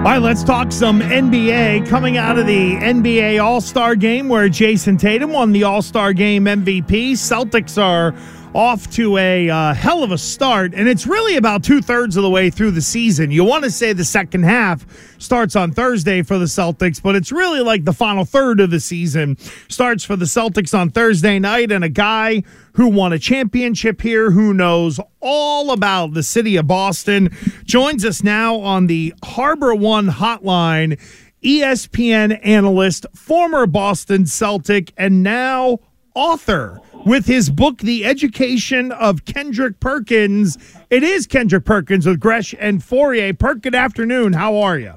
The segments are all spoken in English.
All right, let's talk some NBA coming out of the NBA All Star game where Jayson Tatum won the All Star game MVP. Celtics are off to a uh, hell of a start, and it's really about two thirds of the way through the season. You want to say the second half starts on Thursday for the Celtics, but it's really like the final third of the season starts for the Celtics on Thursday night, and a guy who won a championship here, who knows all about the city of Boston, joins us now on the Harbor One hotline. ESPN analyst, former Boston Celtic, and now author with his book, The Education of Kendrick Perkins. It is Kendrick Perkins with Gresh and Fauria. Perk, good afternoon. How are you?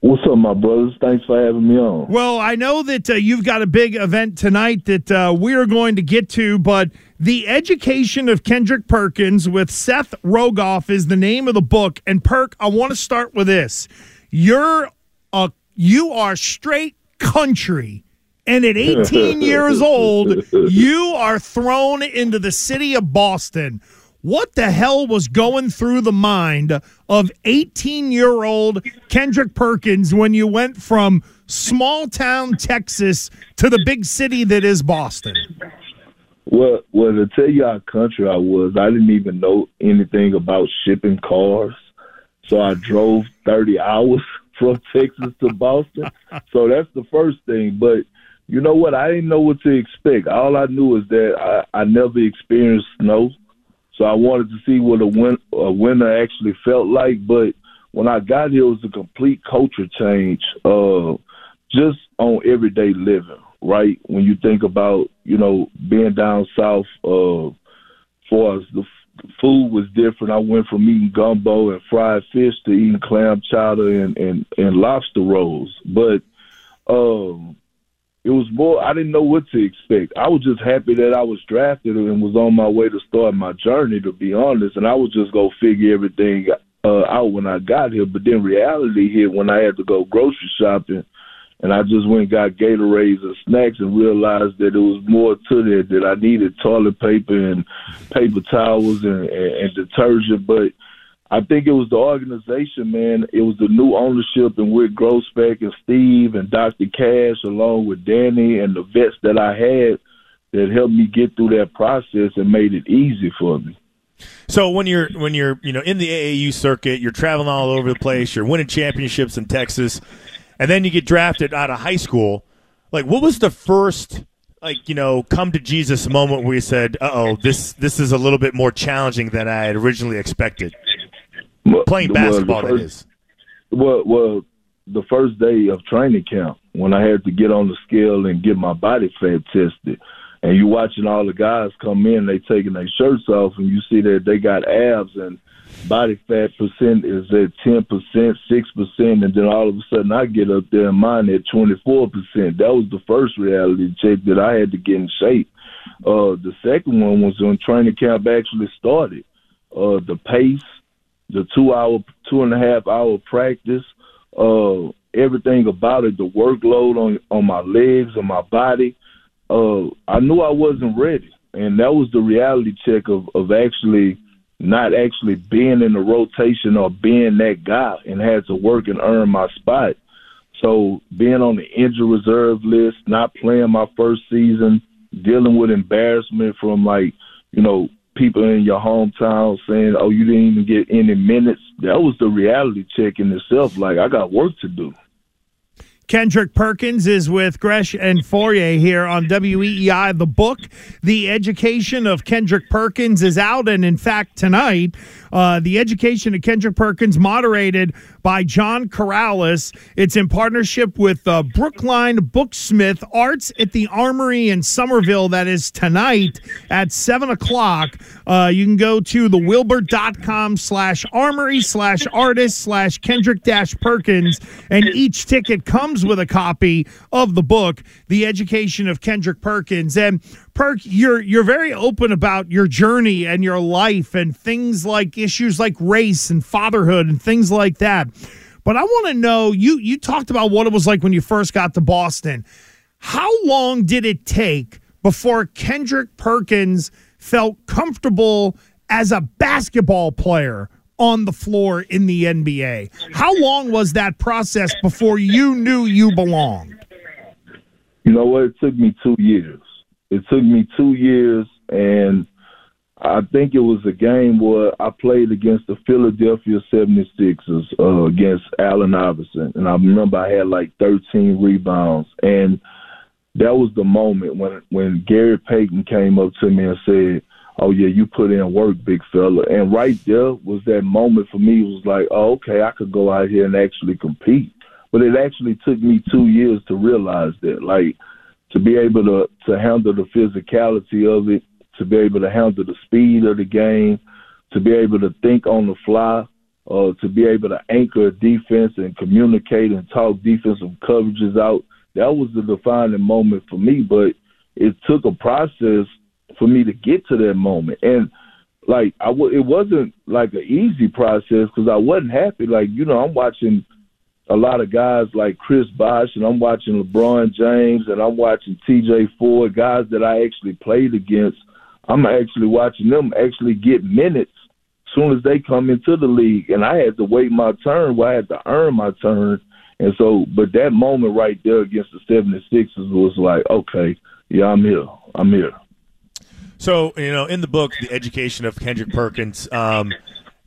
What's up, my brothers? Thanks for having me on. Well, I know that uh, you've got a big event tonight that uh, we're going to get to, but The Education of Kendrick Perkins with Seth Rogoff is the name of the book. And Perk, I want to start with this. You're a you are straight country and at 18 years old, you are thrown into the city of Boston. What the hell was going through the mind of 18 year old Kendrick Perkins when you went from small town Texas to the big city that is Boston? Well, well, to tell you how country I was, I didn't even know anything about shipping cars. So I drove 30 hours from Texas to Boston. So that's the first thing. But you know what? I didn't know what to expect. All I knew is that I, I never experienced snow, so I wanted to see what a, win, a winter actually felt like. But when I got here, it was a complete culture change, uh, just on everyday living. Right when you think about you know being down south, uh, for us the food was different. I went from eating gumbo and fried fish to eating clam chowder and and, and lobster rolls. But um, it was more I didn't know what to expect. I was just happy that I was drafted and was on my way to start my journey to be honest, and I was just gonna figure everything uh, out when I got here. But then reality hit when I had to go grocery shopping and I just went and got Gatorades and snacks and realized that it was more to that that I needed toilet paper and paper towels and, and, and detergent, but I think it was the organization, man. It was the new ownership and with Grousbeck and Steve and Dr. Cash, along with Danny and the vets that I had, that helped me get through that process and made it easy for me. So when you're when you're you know in the AAU circuit, you're traveling all over the place, you're winning championships in Texas, and then you get drafted out of high school. Like, what was the first like you know come to Jesus moment where you said, "Uh oh, this this is a little bit more challenging than I had originally expected"? Well, Playing well, basketball, that first- is. Well, well, the first day of training camp when I had to get on the scale and get my body fat tested, and you watching all the guys come in, they taking their shirts off, and you see that they got abs and body fat percent is at ten percent, six percent, and then all of a sudden I get up there and mine at twenty four percent. That was the first reality check that I had to get in shape. Uh, the second one was when training camp actually started. Uh, the pace, the two hour, two and a half hour practice, uh, everything about it, the workload on on my legs and my body. Uh, I knew I wasn't ready, and that was the reality check of of actually not actually being in the rotation or being that guy, and had to work and earn my spot. So being on the injury reserve list, not playing my first season, dealing with embarrassment from like, you know, people in your hometown saying, "Oh, you didn't even get any minutes." That was the reality check in itself. Like I got work to do. Kendrick Perkins is with Gresh and Fauria here on WEEI. The book, The Education of Kendrick Perkins, is out. And in fact, tonight, uh, The Education of Kendrick Perkins, moderated by John Karalis. It's in partnership with uh, Brookline Booksmith Arts at the Armory in Somerville. That is tonight at 7 o'clock. Uh, you can go to thewilbur.com slash armory slash artist slash Kendrick dash Perkins, and each ticket comes with a copy of the book, The Education of Kendrick Perkins. And Perk, you're you're very open about your journey and your life and things like issues like race and fatherhood and things like that. But I want to know you you talked about what it was like when you first got to Boston. How long did it take before Kendrick Perkins felt comfortable as a basketball player on the floor in the NBA? How long was that process before you knew you belonged? You know what? It took me two years. It took me two years, and I think it was a game where I played against the Philadelphia 76ers uh, against Allen Iverson. And I remember I had like 13 rebounds. And that was the moment when, when Gary Payton came up to me and said, Oh, yeah, you put in work, big fella. And right there was that moment for me. It was like, Oh, okay, I could go out here and actually compete. But it actually took me two years to realize that. Like, to be able to to handle the physicality of it, to be able to handle the speed of the game, to be able to think on the fly, uh, to be able to anchor a defense and communicate and talk defensive coverages out. That was the defining moment for me, but it took a process for me to get to that moment. And like I w- it wasn't like an easy process because I wasn't happy. Like you know, I'm watching a lot of guys like Chris Bosh, and I'm watching LeBron James, and I'm watching T.J. Ford, guys that I actually played against. I'm actually watching them actually get minutes as soon as they come into the league, and I had to wait my turn. Where I had to earn my turn, and so, but that moment right there against the 76ers was like, okay, yeah, I'm here, I'm here. So you know, in the book, the education of Kendrick Perkins. Um,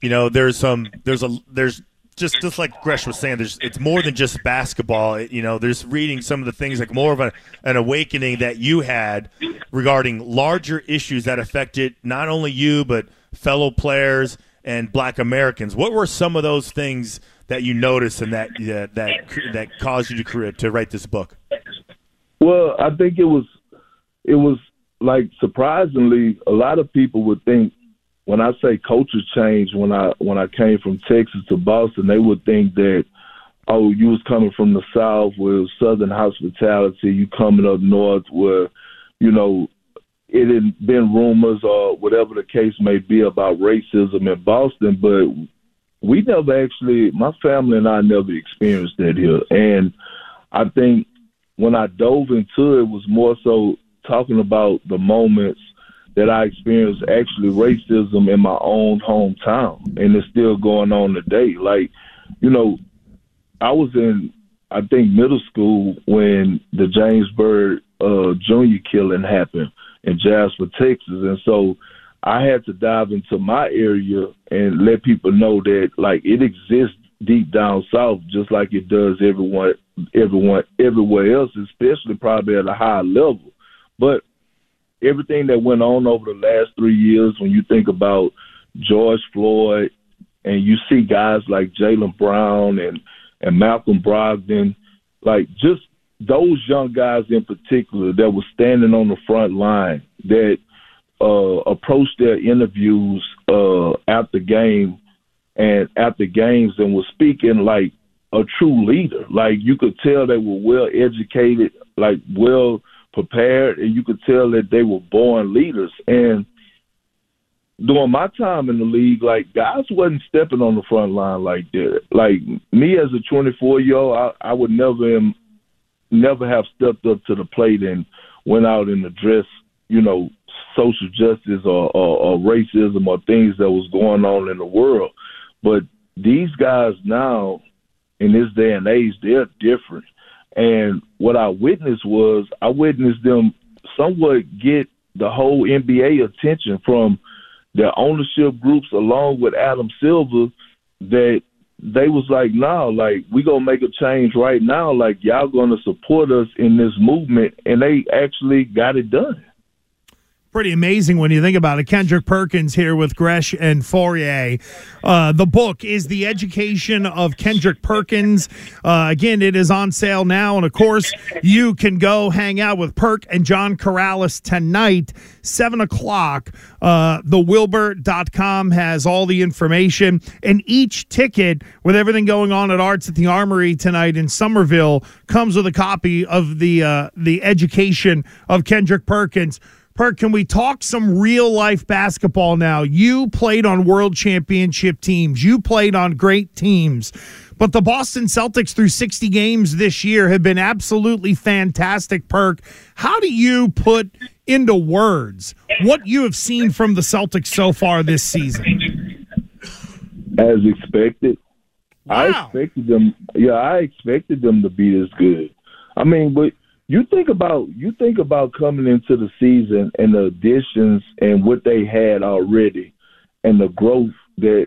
you know, there's some, there's a, there's just just like Gresh was saying, there's it's more than just basketball. It, you know, there's reading some of the things like more of a, an awakening that you had regarding larger issues that affected not only you but fellow players and Black Americans. What were some of those things that you noticed and that uh, that that caused you to create to write this book? Well, I think it was it was like surprisingly, a lot of people would think when I say culture change, when I when I came from Texas to Boston, they would think that oh, you was coming from the South with Southern hospitality, you coming up north where, you know, it had been rumors or whatever the case may be about racism in Boston, but we never actually, my family and I never experienced that here. And I think when I dove into it, it was more so talking about the moments that I experienced actually racism in my own hometown, and it's still going on today. Like, you know, I was in, I think, middle school when the James Byrd uh, Jr. killing happened in Jasper, Texas, and so I had to dive into my area and let people know that like it exists deep down south, just like it does everyone, everyone, everywhere else, especially probably at a high level. But everything that went on over the last three years, when you think about George Floyd, and you see guys like Jaylen Brown and and Malcolm Brogdon, like just those young guys in particular that were standing on the front line that uh, approached their interviews uh, after the game and after games and was speaking like a true leader. Like you could tell they were well educated, like well prepared, and you could tell that they were born leaders. And during my time in the league, like guys wasn't stepping on the front line like that. Like me as a 24 year old, I, I would never never have stepped up to the plate and went out and addressed, you know, social justice or, or, or racism or things that was going on in the world. But these guys now, in this day and age, they're different. And what I witnessed was I witnessed them somewhat get the whole NBA attention from their ownership groups along with Adam Silver that they was like, no, nah, like we gonna make a change right now. Like y'all gonna support us in this movement, and they actually got it done pretty amazing when you think about it. Kendrick Perkins here with Gresh and Fauria. Uh, the book is The Education of Kendrick Perkins. Uh, again, it is on sale now. And of course, you can go hang out with Perk and John Karalis tonight, 7 o'clock. Uh, thewilbur.com has all the information. And each ticket, with everything going on at Arts at the Armory tonight in Somerville, comes with a copy of the, uh, the Education of Kendrick Perkins. Perk, can we talk some real life basketball now? You played on world championship teams, you played on great teams. But the Boston Celtics through 60 games this year have been absolutely fantastic, Perk. How do you put into words what you have seen from the Celtics so far this season? As expected. Wow. I expected them yeah, I expected them to be as good. I mean, but you think about you think about coming into the season and the additions and what they had already, and the growth that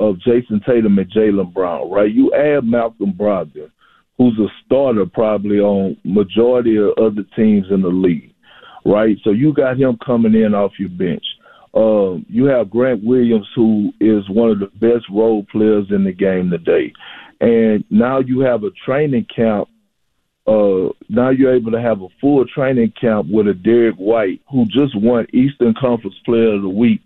of Jayson Tatum and Jaylen Brown, right? You add Malcolm Brogdon, who's a starter probably on majority of other teams in the league, right? So you got him coming in off your bench. Um, you have Grant Williams, who is one of the best role players in the game today, and now you have a training camp uh, now you're able to have a full training camp with a Derrick White who just won Eastern Conference Player of the Week,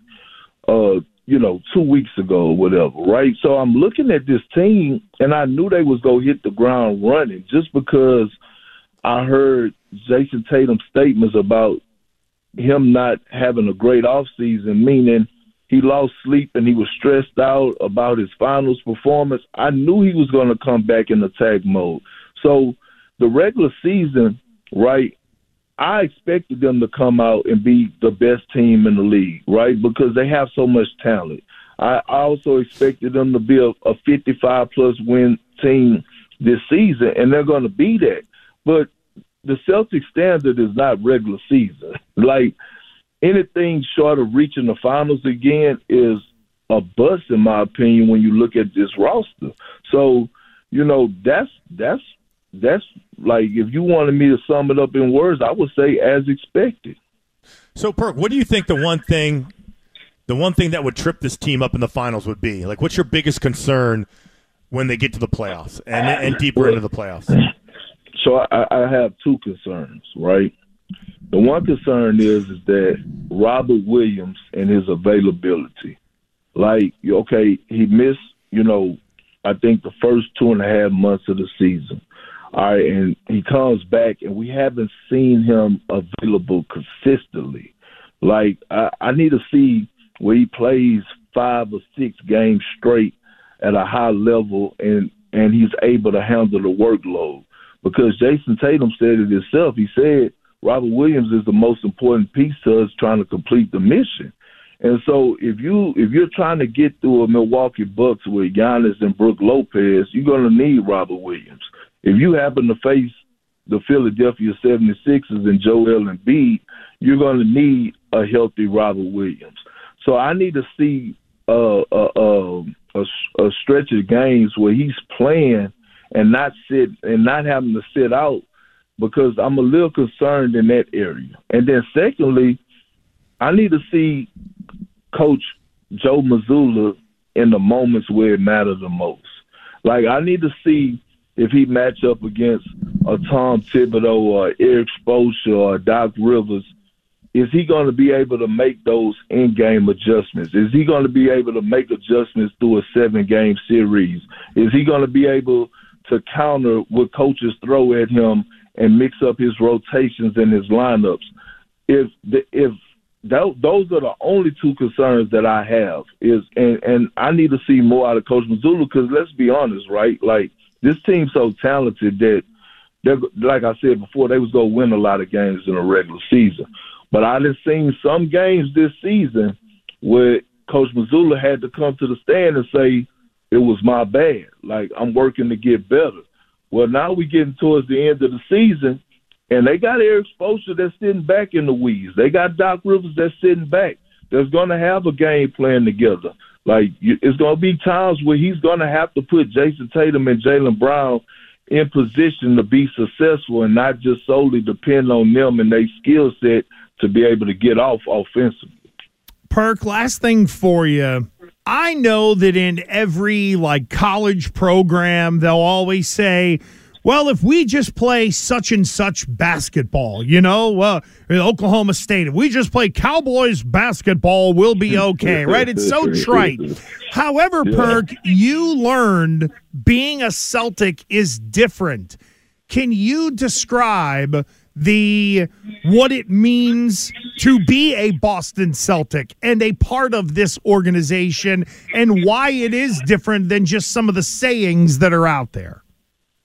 uh, you know, two weeks ago or whatever, right? So I'm looking at this team and I knew they was gonna hit the ground running just because I heard Jayson Tatum's statements about him not having a great off season, meaning he lost sleep and he was stressed out about his finals performance. I knew he was gonna come back in attack mode. So the regular season, right? I expected them to come out and be the best team in the league, right? Because they have so much talent. I also expected them to be a, a 55 plus win team this season, and they're going to be that. But the Celtic standard is not regular season. Like anything short of reaching the finals again is a bust, in my opinion, when you look at this roster. So, you know, that's that's that's like if you wanted me to sum it up in words, I would say as expected. So, Perk, what do you think the one thing, the one thing that would trip this team up in the finals would be? Like, what's your biggest concern when they get to the playoffs and and deeper into the playoffs? So, I, I have two concerns. Right, the one concern is is that Robert Williams and his availability. Like, okay, he missed, you know, I think the first two and a half months of the season. All right, and he comes back, and we haven't seen him available consistently. Like I, I need to see where he plays five or six games straight at a high level, and and he's able to handle the workload. Because Jayson Tatum said it himself. He said Robert Williams is the most important piece to us trying to complete the mission. And so if you if you're trying to get through a Milwaukee Bucks with Giannis and Brook Lopez, you're gonna need Robert Williams. If you happen to face the Philadelphia 76ers and Joel Embiid, you're going to need a healthy Robert Williams. So I need to see uh, uh, uh, a, a stretch of games where he's playing and not sit and not having to sit out because I'm a little concerned in that area. And then secondly, I need to see Coach Joe Mazzulla in the moments where it matters the most. Like I need to see if he match up against a Tom Thibodeau or Erik Spoelstra or Doc Rivers, is he going to be able to make those in-game adjustments? Is he going to be able to make adjustments through a seven-game series? Is he going to be able to counter what coaches throw at him and mix up his rotations and his lineups? If the, if those are the only two concerns that I have is, and and I need to see more out of Coach Mazzulla because let's be honest, right? Like this team's so talented that they're like I said before, they was gonna win a lot of games in a regular season. But I have seen some games this season where Coach Mazzulla had to come to the stand and say it was my bad. Like I'm working to get better. Well, now we're getting towards the end of the season, and they got Erik Spoelstra that's sitting back in the weeds. They got Doc Rivers that's sitting back. that's to have a game plan together. Like it's going to be times where he's going to have to put Jayson Tatum and Jaylen Brown in position to be successful and not just solely depend on them and their skill set to be able to get off offensively. Perk, last thing for you. I know that in every like college program, they'll always say, well, if we just play such and such basketball, you know, uh, Oklahoma State, if we just play Cowboys basketball, we'll be okay, right? It's so trite. However, yeah. Perk, you learned being a Celtic is different. Can you describe the what it means to be a Boston Celtic and a part of this organization and why it is different than just some of the sayings that are out there.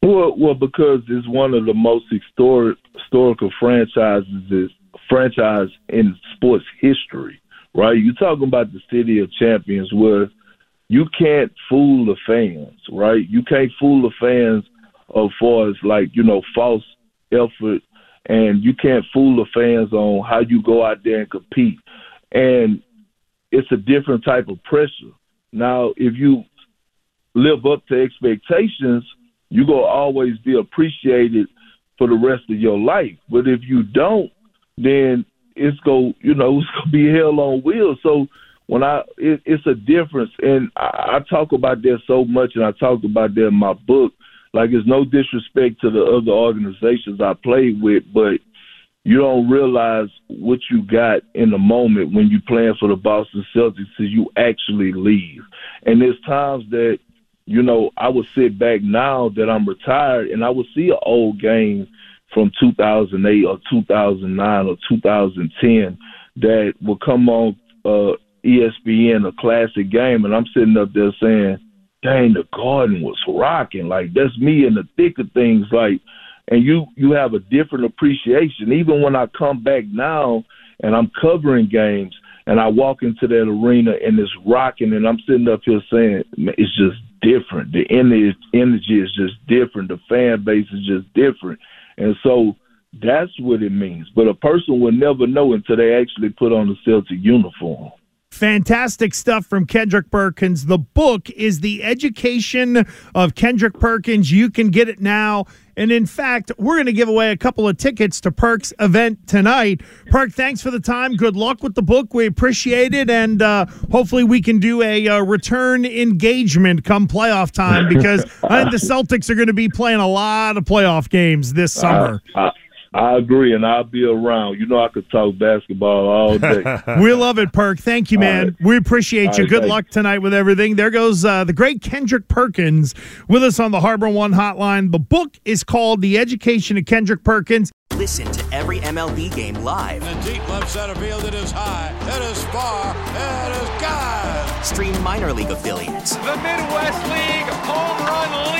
Well, well, because it's one of the most historic historical franchises franchise in sports history, right? You're talking about the city of champions where you can't fool the fans, right? You can't fool the fans as far as like, you know, false effort and you can't fool the fans on how you go out there and compete. And it's a different type of pressure. Now, if you live up to expectations, you're going to always be appreciated for the rest of your life. But if you don't, then it's go you know it's gonna be hell on wheels. So when I it, it's a difference, and I, I talk about that so much, and I talked about that in my book. Like it's no disrespect to the other organizations I played with, but you don't realize what you got in the moment when you playing for the Boston Celtics till you actually leave. And there's times that, you know, I would sit back now that I'm retired and I would see an old game from 2008 or 2009 or 2010 that will come on uh, ESPN, a classic game, and I'm sitting up there saying, dang, the garden was rocking. Like that's me in the thick of things. Like, and you you have a different appreciation. Even when I come back now and I'm covering games and I walk into that arena and it's rocking, and I'm sitting up here saying it's just different. The energy is just different. The fan base is just different, and so. That's what it means. But a person will never know until they actually put on the Celtic uniform. Fantastic stuff from Kendrick Perkins. The book is The Education of Kendrick Perkins. You can get it now. And in fact, we're going to give away a couple of tickets to Perk's event tonight. Perk, thanks for the time. Good luck with the book. We appreciate it. And uh, hopefully, we can do a uh, return engagement come playoff time because I think the Celtics are going to be playing a lot of playoff games this summer. Uh, uh I agree, and I'll be around. You know, I could talk basketball all day. we love it, Perk. Thank you, man. Right. We appreciate all you. Right, Good luck tonight with everything. There goes uh, the great Kendrick Perkins with us on the Harbor One Hotline. The book is called The Education of Kendrick Perkins. Listen to every MLB game live. In the deep left center field, it is high, it is far, it is God. Stream minor league affiliates. The Midwest League home run leader and